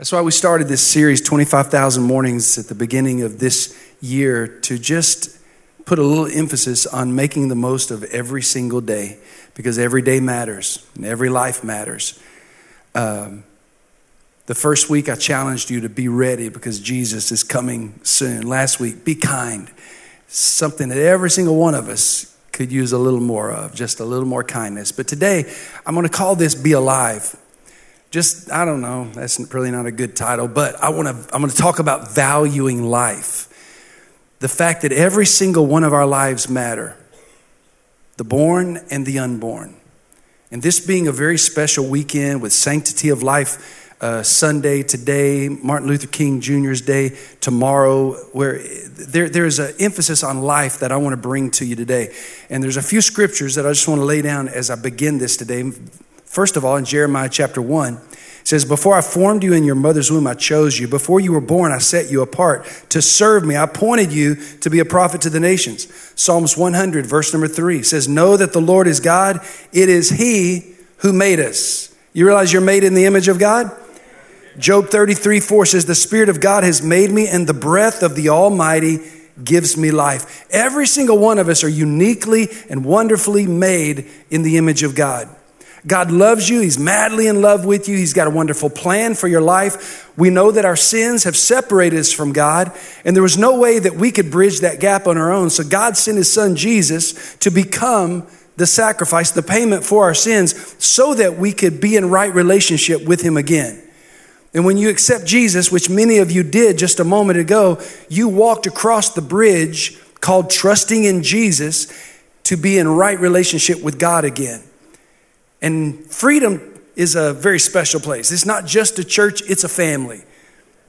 That's why we started this series, 25,000 Mornings, at the beginning of this year to just put a little emphasis on making the most of every single day because every day matters and every life matters. Um, the first week, I challenged you to be ready because Jesus is coming soon. Last week, be kind. Something that every single one of us could use a little more of, just a little more kindness. But today, I'm going to call this Be Alive just i don't know that's really not a good title but i want to i'm going to talk about valuing life. The fact that every single one of our lives matter. The born and the unborn. And this being a very special weekend with sanctity of life uh, sunday today martin luther king jr's day tomorrow where there, there's an emphasis on life that i want to bring to you today. And there's a few scriptures that i just want to lay down as i begin this today First of all, in Jeremiah chapter 1, it says, Before I formed you in your mother's womb, I chose you. Before you were born, I set you apart to serve me. I appointed you to be a prophet to the nations. Psalms 100, verse number 3 says, Know that the Lord is God. It is He who made us. You realize you're made in the image of God? Job 33, 4 says, The Spirit of God has made me, and the breath of the Almighty gives me life. Every single one of us are uniquely and wonderfully made in the image of God. God loves you. He's madly in love with you. He's got a wonderful plan for your life. We know that our sins have separated us from God, and there was no way that we could bridge that gap on our own. So God sent his son Jesus to become the sacrifice, the payment for our sins, so that we could be in right relationship with him again. And when you accept Jesus, which many of you did just a moment ago, you walked across the bridge called trusting in Jesus to be in right relationship with God again. And freedom is a very special place. It's not just a church, it's a family.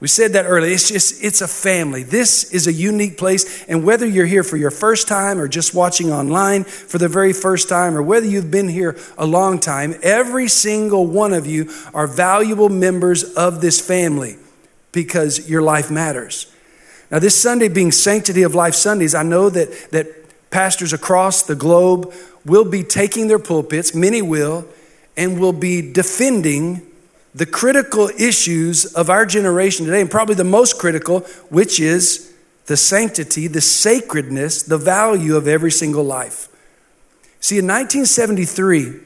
We said that earlier. It's just, it's a family. This is a unique place. And whether you're here for your first time or just watching online for the very first time, or whether you've been here a long time, every single one of you are valuable members of this family because your life matters. Now, this Sunday being Sanctity of Life Sundays, I know that, that pastors across the globe will be taking their pulpits, many will, and will be defending the critical issues of our generation today, and probably the most critical, which is the sanctity, the sacredness, the value of every single life. See, in 1973,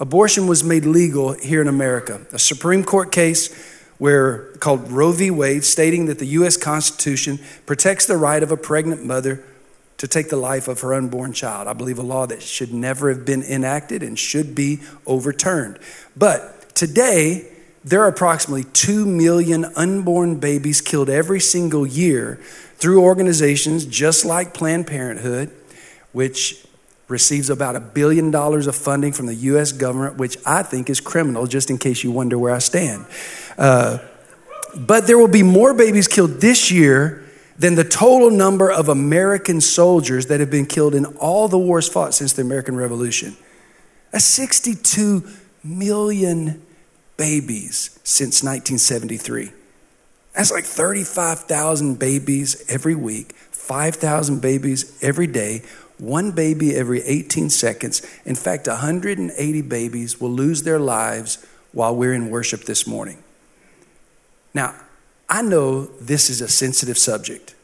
abortion was made legal here in America. A Supreme Court case where called Roe v. Wade, stating that the U.S. Constitution protects the right of a pregnant mother to take the life of her unborn child. I believe a law that should never have been enacted and should be overturned. But today, there are approximately 2 million unborn babies killed every single year through organizations just like Planned Parenthood, which receives about a billion dollars of funding from the U.S. government, which I think is criminal, just in case you wonder where I stand. Uh, but there will be more babies killed this year than the total number of American soldiers that have been killed in all the wars fought since the American Revolution. A 62 million babies since 1973. That's like 35,000 babies every week, 5,000 babies every day, one baby every 18 seconds. In fact, 180 babies will lose their lives while we're in worship this morning. Now, I know this is a sensitive subject.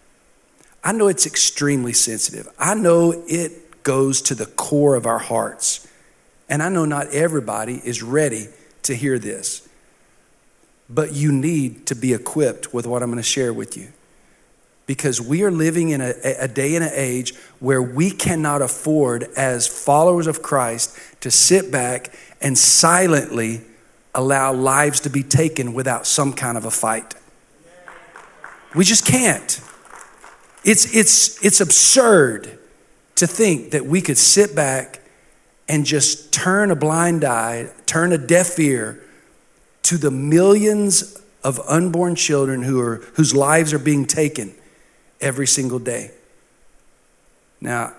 I know it's extremely sensitive. I know it goes to the core of our hearts. And I know not everybody is ready to hear this. But you need to be equipped with what I'm going to share with you. Because we are living in a, a day and an age where we cannot afford, as followers of Christ, to sit back and silently allow lives to be taken without some kind of a fight. We just can't. It's, it's, it's absurd to think that we could sit back and just turn a blind eye, turn a deaf ear to the millions of unborn children who are, whose lives are being taken every single day. Now,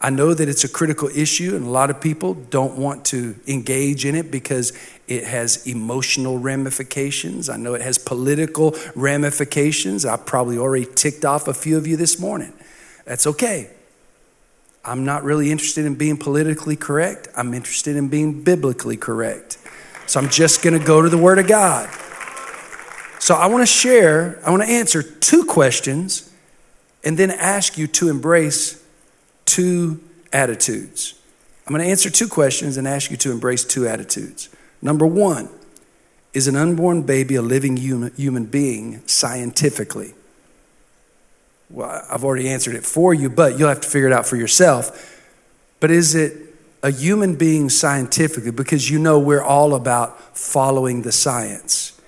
I know that it's a critical issue, and a lot of people don't want to engage in it because it has emotional ramifications. I know it has political ramifications. I probably already ticked off a few of you this morning. That's okay. I'm not really interested in being politically correct, I'm interested in being biblically correct. So I'm just going to go to the Word of God. So I want to share, I want to answer two questions and then ask you to embrace two attitudes. I'm going to answer two questions and ask you to embrace two attitudes. Number one, is an unborn baby a living human, human being scientifically? Well, I've already answered it for you, but you'll have to figure it out for yourself. But is it a human being scientifically? Because you know we're all about following the science.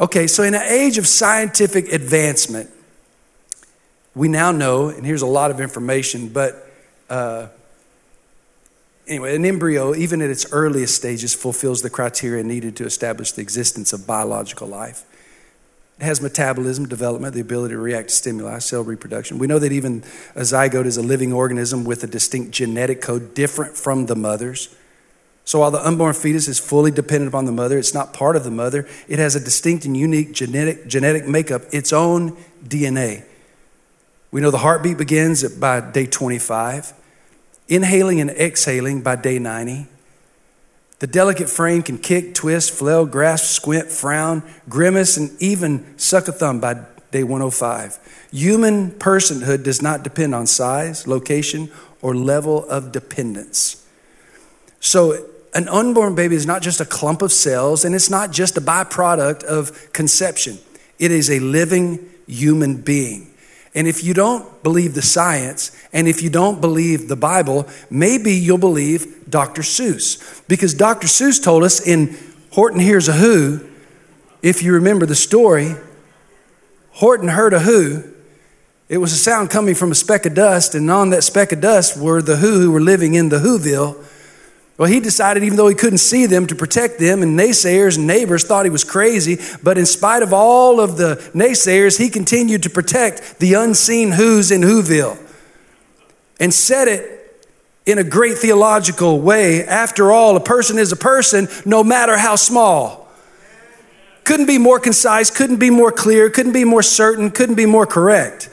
Okay, so in an age of scientific advancement, we now know, and here's a lot of information, but uh, anyway, an embryo, even at its earliest stages, fulfills the criteria needed to establish the existence of biological life. It has metabolism, development, the ability to react to stimuli, cell reproduction. We know that even a zygote is a living organism with a distinct genetic code different from the mother's. So while the unborn fetus is fully dependent upon the mother, it's not part of the mother. It has a distinct and unique genetic, genetic makeup, its own DNA. We know the heartbeat begins by day 25, inhaling and exhaling by day 90. The delicate frame can kick, twist, flail, grasp, squint, frown, grimace, and even suck a thumb by day 105. Human personhood does not depend on size, location, or level of dependence. So, an unborn baby is not just a clump of cells, and it's not just a byproduct of conception. It is a living human being. And if you don't believe the science, and if you don't believe the Bible, maybe you'll believe Dr. Seuss. Because Dr. Seuss told us in Horton Hears a Who, if you remember the story, Horton heard a who. It was a sound coming from a speck of dust, and on that speck of dust were the who who were living in the Whoville. Well, he decided, even though he couldn't see them, to protect them, and naysayers and neighbors thought he was crazy. But in spite of all of the naysayers, he continued to protect the unseen who's in Whoville and said it in a great theological way. After all, a person is a person, no matter how small. Couldn't be more concise, couldn't be more clear, couldn't be more certain, couldn't be more correct.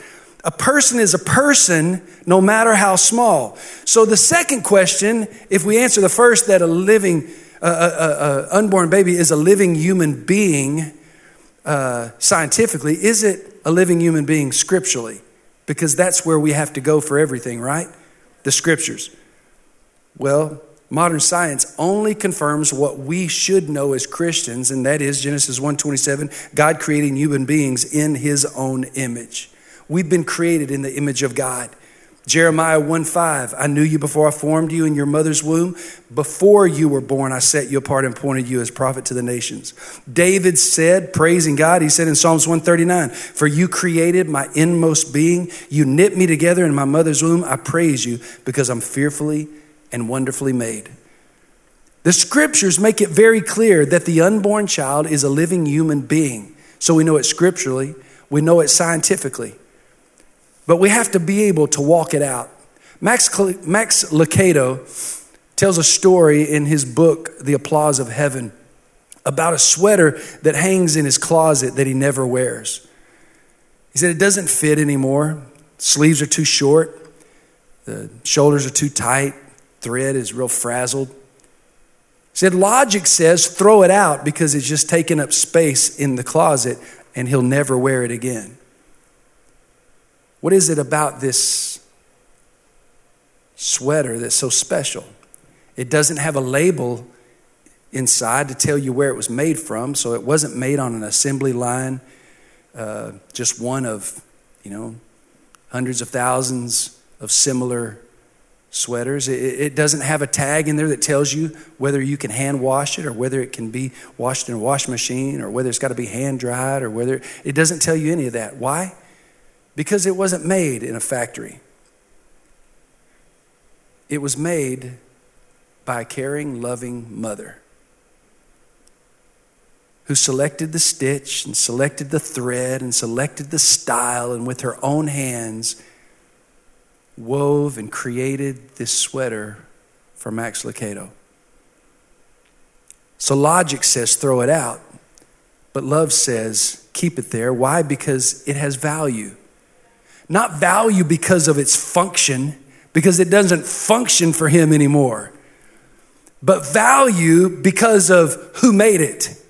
A person is a person no matter how small. So, the second question, if we answer the first that a living, uh, uh, uh, unborn baby is a living human being uh, scientifically, is it a living human being scripturally? Because that's where we have to go for everything, right? The scriptures. Well, modern science only confirms what we should know as Christians, and that is Genesis 1:27, God creating human beings in his own image. We've been created in the image of God. Jeremiah 1 5, I knew you before I formed you in your mother's womb. Before you were born, I set you apart and appointed you as prophet to the nations. David said, praising God, he said in Psalms 139, For you created my inmost being. You knit me together in my mother's womb. I praise you because I'm fearfully and wonderfully made. The scriptures make it very clear that the unborn child is a living human being. So we know it scripturally, we know it scientifically. But we have to be able to walk it out. Max, Max Lucado tells a story in his book, The Applause of Heaven, about a sweater that hangs in his closet that he never wears. He said it doesn't fit anymore. Sleeves are too short, the shoulders are too tight, thread is real frazzled. He said logic says throw it out because it's just taking up space in the closet and he'll never wear it again. What is it about this sweater that's so special? It doesn't have a label inside to tell you where it was made from, so it wasn't made on an assembly line, uh, just one of, you know, hundreds of thousands of similar sweaters. It, it, doesn't have a tag in there that tells you whether you can hand wash it or whether it can be washed in a wash machine or whether it's got to be hand dried or whether it doesn't tell you any of that. Why? Because it wasn't made in a factory. It was made by a caring, loving mother who selected the stitch and selected the thread and selected the style and with her own hands wove and created this sweater for Max Lucado. So logic says throw it out, but love says keep it there. Why? Because it has value. Not value because of its function, because it doesn't function for him anymore. but value because of who made it.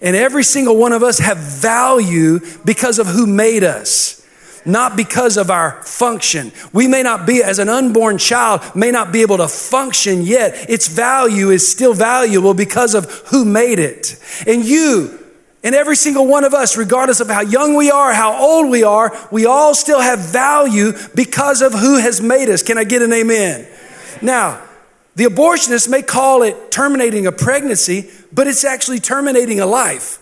And every single one of us have value because of who made us not because of our function. We may not be, as an unborn child, may not be able to function yet. Its value is still valuable because of who made it. And you, and every single one of us, regardless of how young we are, how old we are, we all still have value because of who has made us. Can I get an amen? Now, the abortionist may call it terminating a pregnancy, but it's actually terminating a life.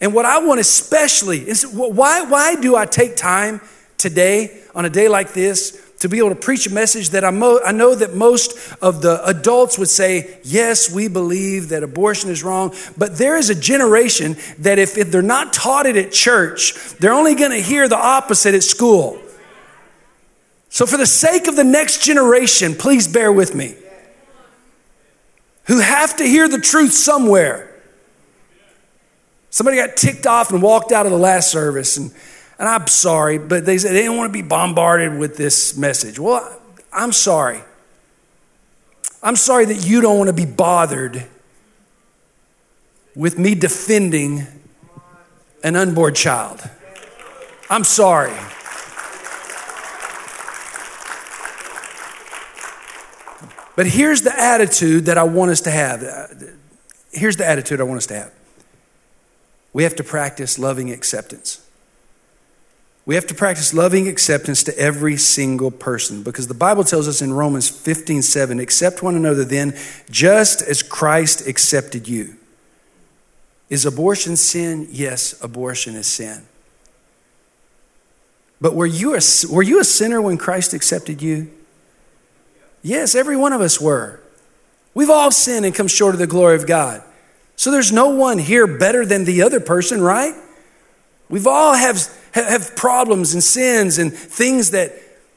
And what I want especially is why, why do I take time today, on a day like this, to be able to preach a message that I, mo- I know that most of the adults would say, yes, we believe that abortion is wrong. But there is a generation that if, if they're not taught it at church, they're only going to hear the opposite at school. So, for the sake of the next generation, please bear with me who have to hear the truth somewhere. Somebody got ticked off and walked out of the last service, and, and I'm sorry, but they said they didn't want to be bombarded with this message. Well, I'm sorry. I'm sorry that you don't want to be bothered with me defending an unborn child. I'm sorry. But here's the attitude that I want us to have. Here's the attitude I want us to have. We have to practice loving acceptance. We have to practice loving acceptance to every single person because the Bible tells us in Romans 15 7, accept one another then, just as Christ accepted you. Is abortion sin? Yes, abortion is sin. But were you a, were you a sinner when Christ accepted you? Yes, every one of us were. We've all sinned and come short of the glory of God. So there's no one here better than the other person, right? We've all have, have problems and sins and things that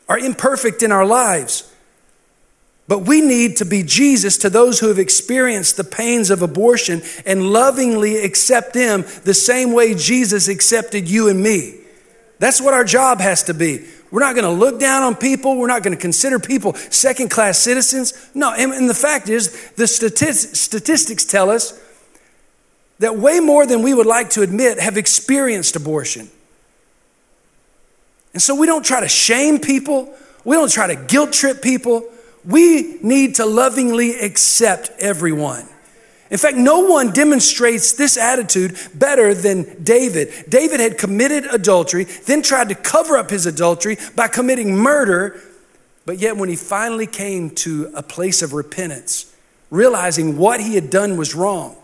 are imperfect in our lives. But we need to be Jesus to those who have experienced the pains of abortion and lovingly accept them the same way Jesus accepted you and me. That's what our job has to be. We're not going to look down on people. We're not going to consider people second class citizens. No, and, the fact is, the statistics tell us that way more than we would like to admit have experienced abortion. And so we don't try to shame people, we don't try to guilt trip people. We need to lovingly accept everyone. In fact, no one demonstrates this attitude better than David. David had committed adultery, then tried to cover up his adultery by committing murder, but yet when he finally came to a place of repentance, realizing what he had done was wrong,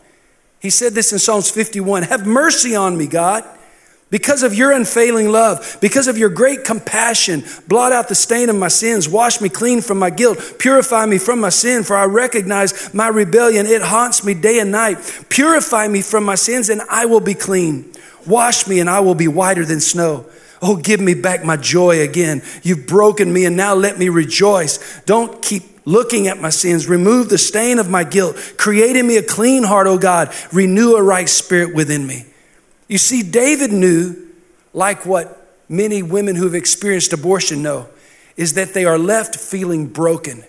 he said this in Psalms 51 Have mercy on me, God because of your unfailing love, because of your great compassion, blot out the stain of my sins, wash me clean from my guilt, purify me from my sin, for I recognize my rebellion. It haunts me day and night. Purify me from my sins, and I will be clean. Wash me, and I will be whiter than snow. Oh, give me back my joy again. You've broken me, and now let me rejoice. Don't keep looking at my sins. Remove the stain of my guilt. Create in me a clean heart, O God. Renew a right spirit within me. You see, David knew, like what many women who have experienced abortion know, is that they are left feeling broken.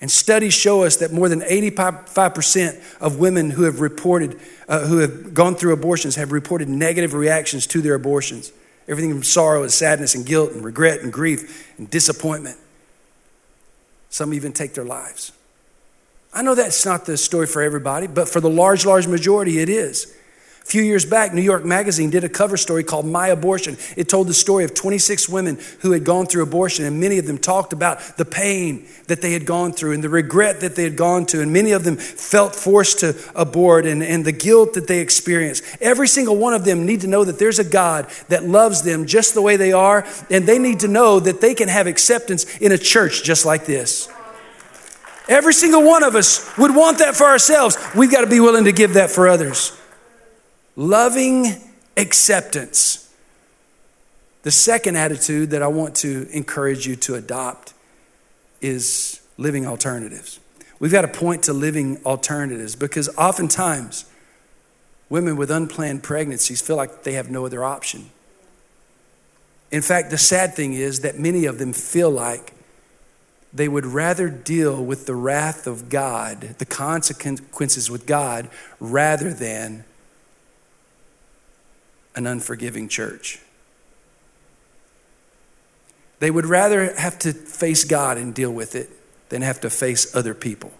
And studies show us that more than 85% of women who have reported, uh, who have gone through abortions, have reported negative reactions to their abortions. Everything from sorrow and sadness and guilt and regret and grief and disappointment. Some even take their lives. I know that's not the story for everybody, but for the large, large majority, it is. A few years back, New York Magazine did a cover story called My Abortion. It told the story of 26 women who had gone through abortion, and many of them talked about the pain that they had gone through and the regret that they had gone to, and many of them felt forced to abort and, and the guilt that they experienced. Every single one of them need to know that there's a God that loves them just the way they are, and they need to know that they can have acceptance in a church just like this. Every single one of us would want that for ourselves. We've got to be willing to give that for others. Loving acceptance. The second attitude that I want to encourage you to adopt is living alternatives. We've got to point to living alternatives because oftentimes women with unplanned pregnancies feel like they have no other option. In fact, the sad thing is that many of them feel like they would rather deal with the wrath of God, the consequences with God, rather than an unforgiving church. They would rather have to face God and deal with it than have to face other people.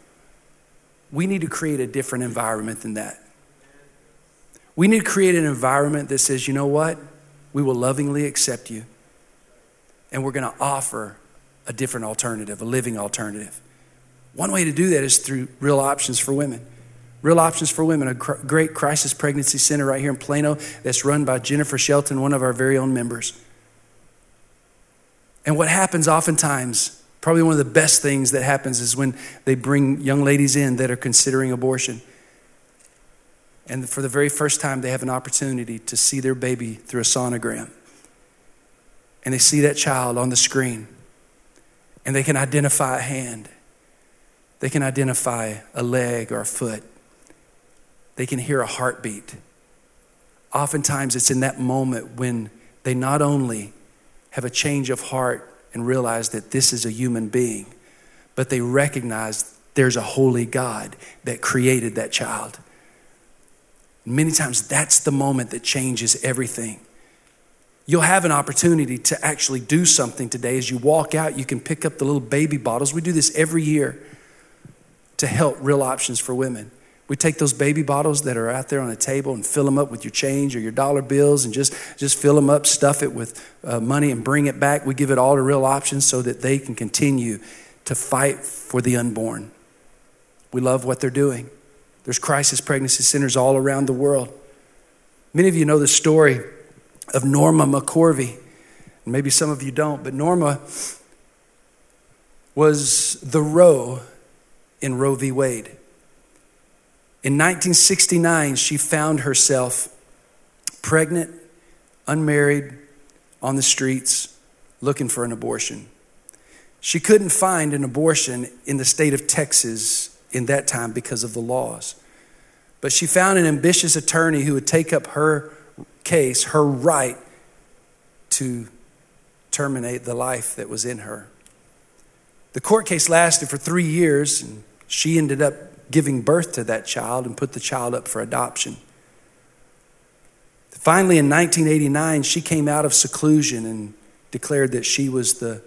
We need to create a different environment than that. We need to create an environment that says, you know what? We will lovingly accept you, and we're going to offer a different alternative, a living alternative. One way to do that is through Real Options for Women. Real Options for Women, a cr- great crisis pregnancy center right here in Plano that's run by Jennifer Shelton, one of our very own members. And what happens oftentimes, probably one of the best things that happens is when they bring young ladies in that are considering abortion. And for the very first time, they have an opportunity to see their baby through a sonogram. And they see that child on the screen. And they can identify a hand, they can identify a leg or a foot, they can hear a heartbeat. Oftentimes, it's in that moment when they not only have a change of heart and realize that this is a human being, but they recognize there's a holy God that created that child. Many times that's the moment that changes everything. You'll have an opportunity to actually do something today. As you walk out, you can pick up the little baby bottles. We do this every year to help real options for women. We take those baby bottles that are out there on the table and fill them up with your change or your dollar bills and just, just fill them up, stuff it with uh, money and bring it back. We give it all to real options so that they can continue to fight for the unborn. We love what they're doing. There's crisis pregnancy centers all around the world. Many of you know the story of Norma McCorvey. Maybe some of you don't, but Norma was the Roe in Roe v. Wade. In 1969, she found herself pregnant, unmarried, on the streets, looking for an abortion. She couldn't find an abortion in the state of Texas in that time because of the laws. But she found an ambitious attorney who would take up her case, her right to terminate the life that was in her. The court case lasted for three years, and she ended up giving birth to that child and put the child up for adoption. Finally, in 1989, she came out of seclusion and declared that she was the,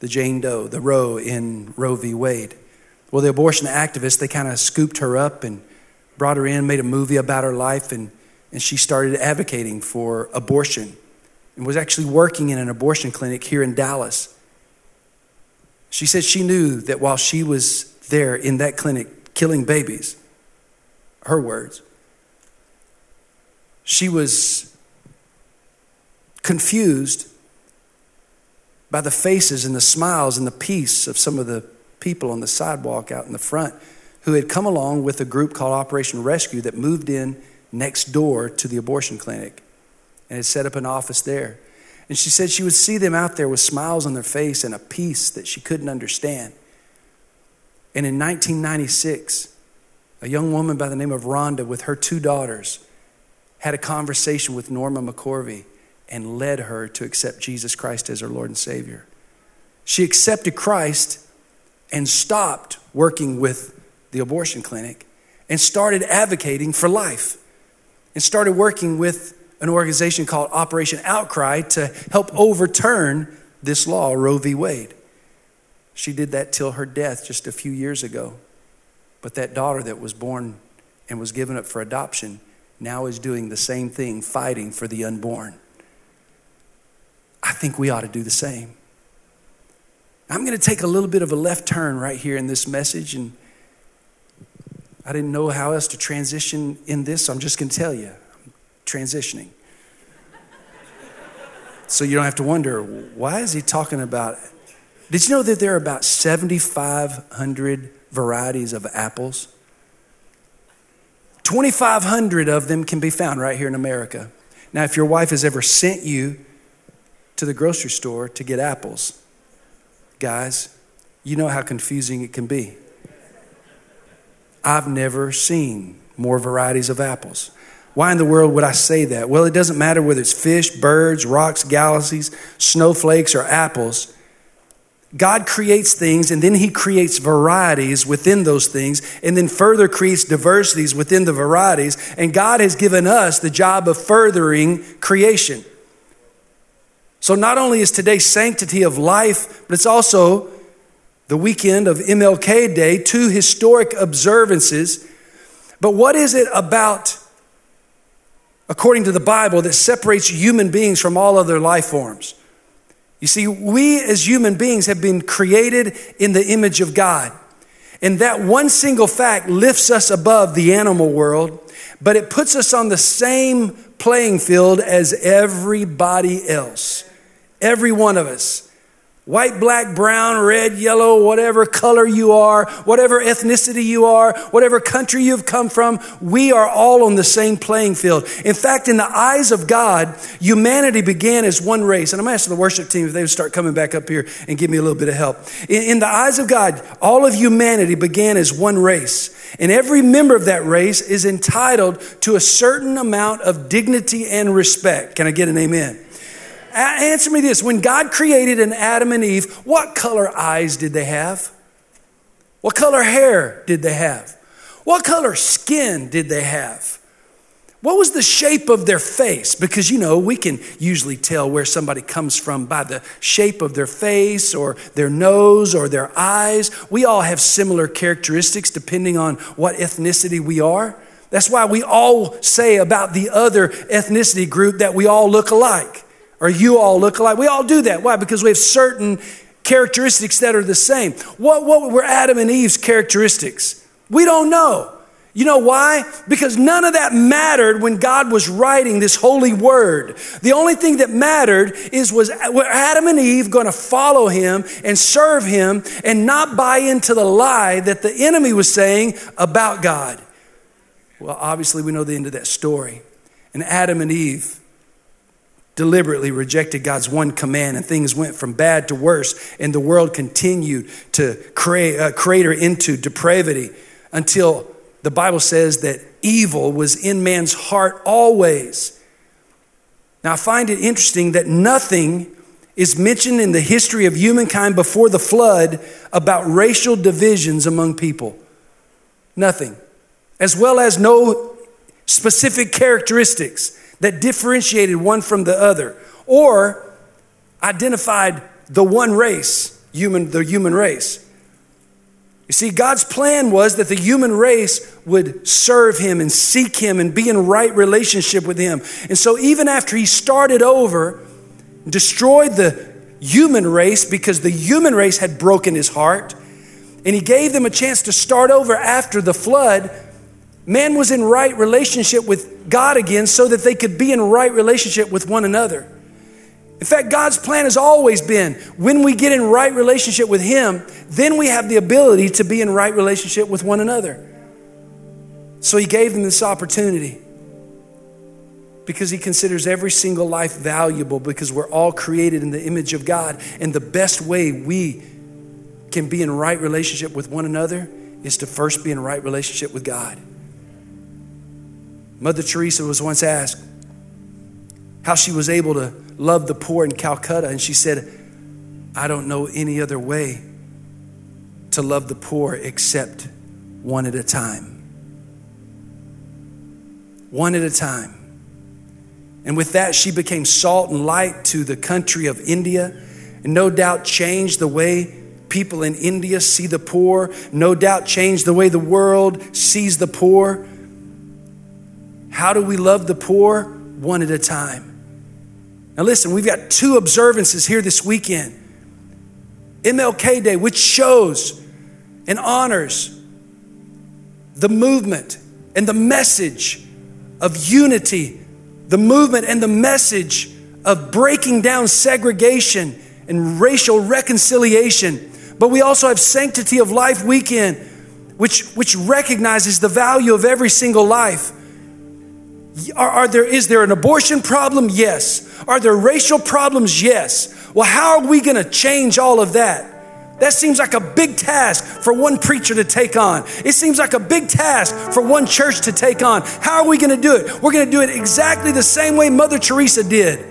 the Jane Doe, the Roe in Roe v. Wade. Well, the abortion activists, they kind of scooped her up and brought her in, made a movie about her life, and, and she started advocating for abortion and was actually working in an abortion clinic here in Dallas. She said she knew that while she was there in that clinic, killing babies. Her words. She was confused by the faces and the smiles and the peace of some of the people on the sidewalk out in the front who had come along with a group called Operation Rescue that moved in next door to the abortion clinic and had set up an office there. And she said she would see them out there with smiles on their face and a peace that she couldn't understand. And in 1996, a young woman by the name of Rhonda, with her two daughters, had a conversation with Norma McCorvey and led her to accept Jesus Christ as her Lord and Savior. She accepted Christ and stopped working with the abortion clinic and started advocating for life and started working with an organization called Operation Outcry to help overturn this law, Roe v. Wade. She did that till her death just a few years ago. But that daughter that was born and was given up for adoption now is doing the same thing, fighting for the unborn. I think we ought to do the same. I'm going to take a little bit of a left turn right here in this message, and I didn't know how else to transition in this, so I'm just going to tell you I'm transitioning. so you don't have to wonder why is he talking about did you know that there are about 7,500 varieties of apples? 2,500 of them can be found right here in America. Now, if your wife has ever sent you to the grocery store to get apples, guys, you know how confusing it can be. I've never seen more varieties of apples. Why in the world would I say that? Well, it doesn't matter whether it's fish, birds, rocks, galaxies, snowflakes, or apples God creates things and then he creates varieties within those things and then further creates diversities within the varieties. And God has given us the job of furthering creation. So not only is today sanctity of life, but it's also the weekend of MLK Day, two historic observances. But what is it about, according to the Bible, that separates human beings from all other life forms? You see, we as human beings have been created in the image of God. And that one single fact lifts us above the animal world, but it puts us on the same playing field as everybody else. Every one of us. White, black, brown, red, yellow, whatever color you are, whatever ethnicity you are, whatever country you've come from, we are all on the same playing field. In fact, in the eyes of God, humanity began as one race. And I'm asking the worship team if they would start coming back up here and give me a little bit of help. In, in the eyes of God, all of humanity began as one race. And every member of that race is entitled to a certain amount of dignity and respect. Can I get an amen? Answer me this. When God created an Adam and Eve, what color eyes did they have? What color hair did they have? What color skin did they have? What was the shape of their face? Because, you know, we can usually tell where somebody comes from by the shape of their face or their nose or their eyes. We all have similar characteristics depending on what ethnicity we are. That's why we all say about the other ethnicity group that we all look alike or you all look alike. We all do that. Why? Because we have certain characteristics that are the same. What, what were Adam and Eve's characteristics? We don't know. You know why? Because none of that mattered when God was writing this holy word. The only thing that mattered is was were Adam and Eve going to follow him and serve him and not buy into the lie that the enemy was saying about God. Well, obviously we know the end of that story. And Adam and Eve deliberately rejected God's one command, and things went from bad to worse, and the world continued to create, uh, crater into depravity until the Bible says that evil was in man's heart always. Now, I find it interesting that nothing is mentioned in the history of humankind before the flood about racial divisions among people. Nothing. As well as no specific characteristics that differentiated one from the other or identified the one race, human, the human race. You see, God's plan was that the human race would serve Him and seek Him and be in right relationship with Him. And so, even after He started over, destroyed the human race because the human race had broken His heart, and He gave them a chance to start over after the flood, man was in right relationship with God again so that they could be in right relationship with one another. In fact, God's plan has always been when we get in right relationship with Him, then we have the ability to be in right relationship with one another. So He gave them this opportunity because He considers every single life valuable because we're all created in the image of God. And the best way we can be in right relationship with one another is to first be in right relationship with God. Mother Teresa was once asked how she was able to love the poor in Calcutta, and she said, I don't know any other way to love the poor except one at a time. One at a time. And with that, she became salt and light to the country of India, and no doubt changed the way people in India see the poor, no doubt changed the way the world sees the poor. How do we love the poor? One at a time. Now, listen, we've got two observances here this weekend MLK Day, which shows and honors the movement and the message of unity, the movement and the message of breaking down segregation and racial reconciliation. But we also have Sanctity of Life Weekend, which, which recognizes the value of every single life. Are, are, there, is there an abortion problem? Yes. Are there racial problems? Yes. Well, how are we going to change all of that? That seems like a big task for one preacher to take on. It seems like a big task for one church to take on. How are we going to do it? We're going to do it exactly the same way Mother Teresa did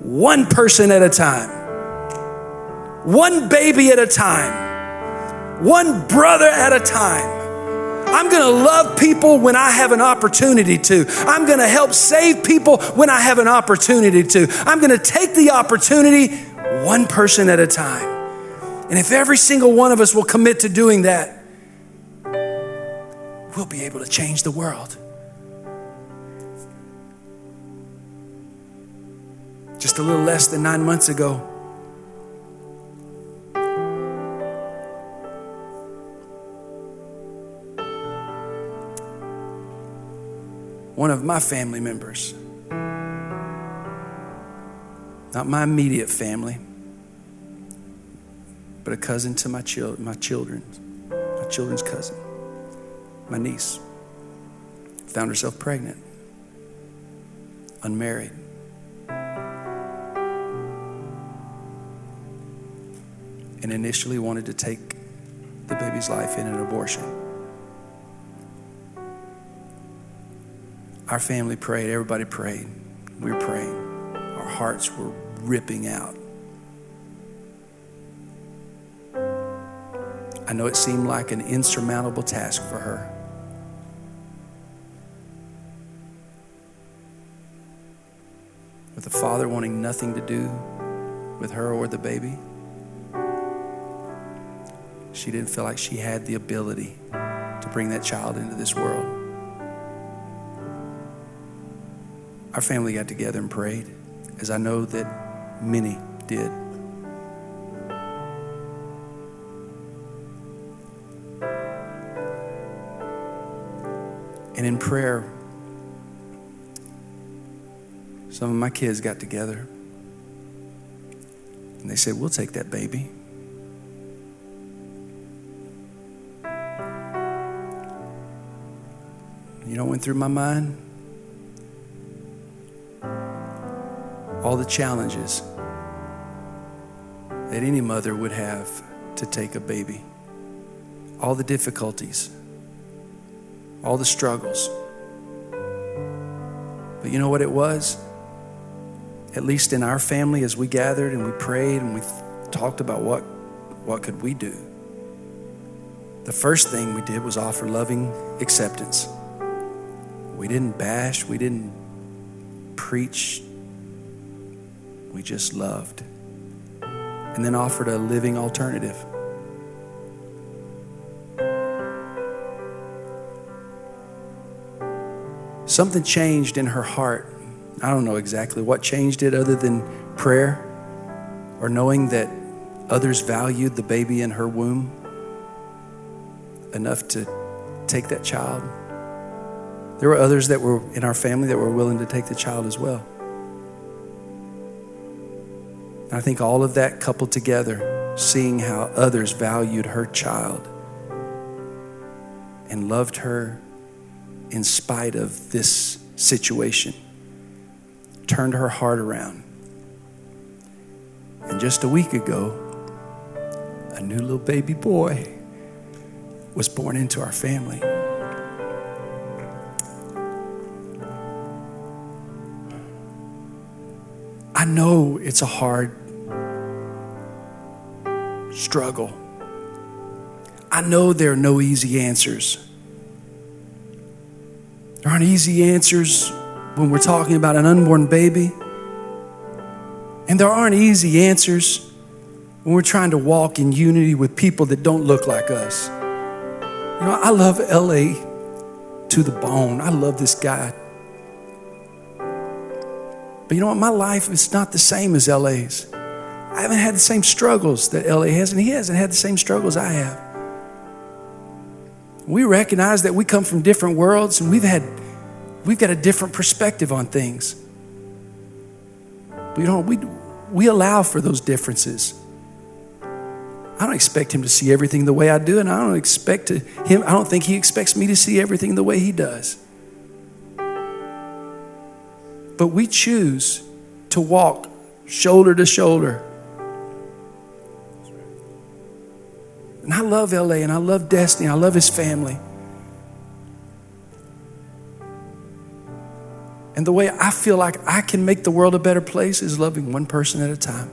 one person at a time. one baby at a time, one brother at a time. I'm going to love people when I have an opportunity to. I'm going to help save people when I have an opportunity to. I'm going to take the opportunity one person at a time. And if every single one of us will commit to doing that, we'll be able to change the world. Just a little less than nine months ago, one of my family members, not my immediate family, but a cousin to my, chil- my children, my children's cousin, my niece, found herself pregnant, unmarried. And initially wanted to take the baby's life in an abortion. Our family prayed, everybody prayed. We were praying. Our hearts were ripping out. I know it seemed like an insurmountable task for her. With the father wanting nothing to do with her or the baby, she didn't feel like she had the ability to bring that child into this world. Our family got together and prayed, as I know that many did. And in prayer, some of my kids got together and they said, We'll take that baby. You know what went through my mind? All the challenges that any mother would have to take a baby, all the difficulties, all the struggles. But you know what it was? At least in our family, as we gathered and we prayed and we talked about what, what could we do, the first thing we did was offer loving acceptance. We didn't bash, we didn't preach we just loved. And then offered a living alternative. Something changed in her heart. I don't know exactly what changed it other than prayer or knowing that others valued the baby in her womb enough to take that child. There were others that were in our family that were willing to take the child as well. I think all of that coupled together, seeing how others valued her child and loved her in spite of this situation, turned her heart around. And just a week ago, a new little baby boy was born into our family. I know it's a hard struggle. I know there are no easy answers. There aren't easy answers when we're talking about an unborn baby. And there aren't easy answers when we're trying to walk in unity with people that don't look like us. You know, I love LA to the bone. I love this guy. But you know what? My life is not the same as LA's. I haven't had the same struggles that LA has, and he hasn't had the same struggles I have. We recognize that we come from different worlds and we've had we've got a different perspective on things. We don't we we allow for those differences. I don't expect him to see everything the way I do, and I don't expect to, him, I don't think he expects me to see everything the way he does. But we choose to walk shoulder to shoulder And I love LA and I love Destiny. I love his family. And the way I feel like I can make the world a better place is loving one person at a time.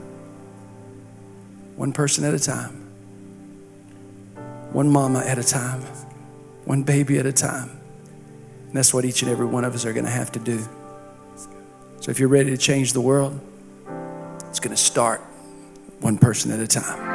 one person at a time, one mama at a time, one baby at a time. And that's what each and every one of us are going to have to do. So if you're ready to change the world, it's going to start one person at a time.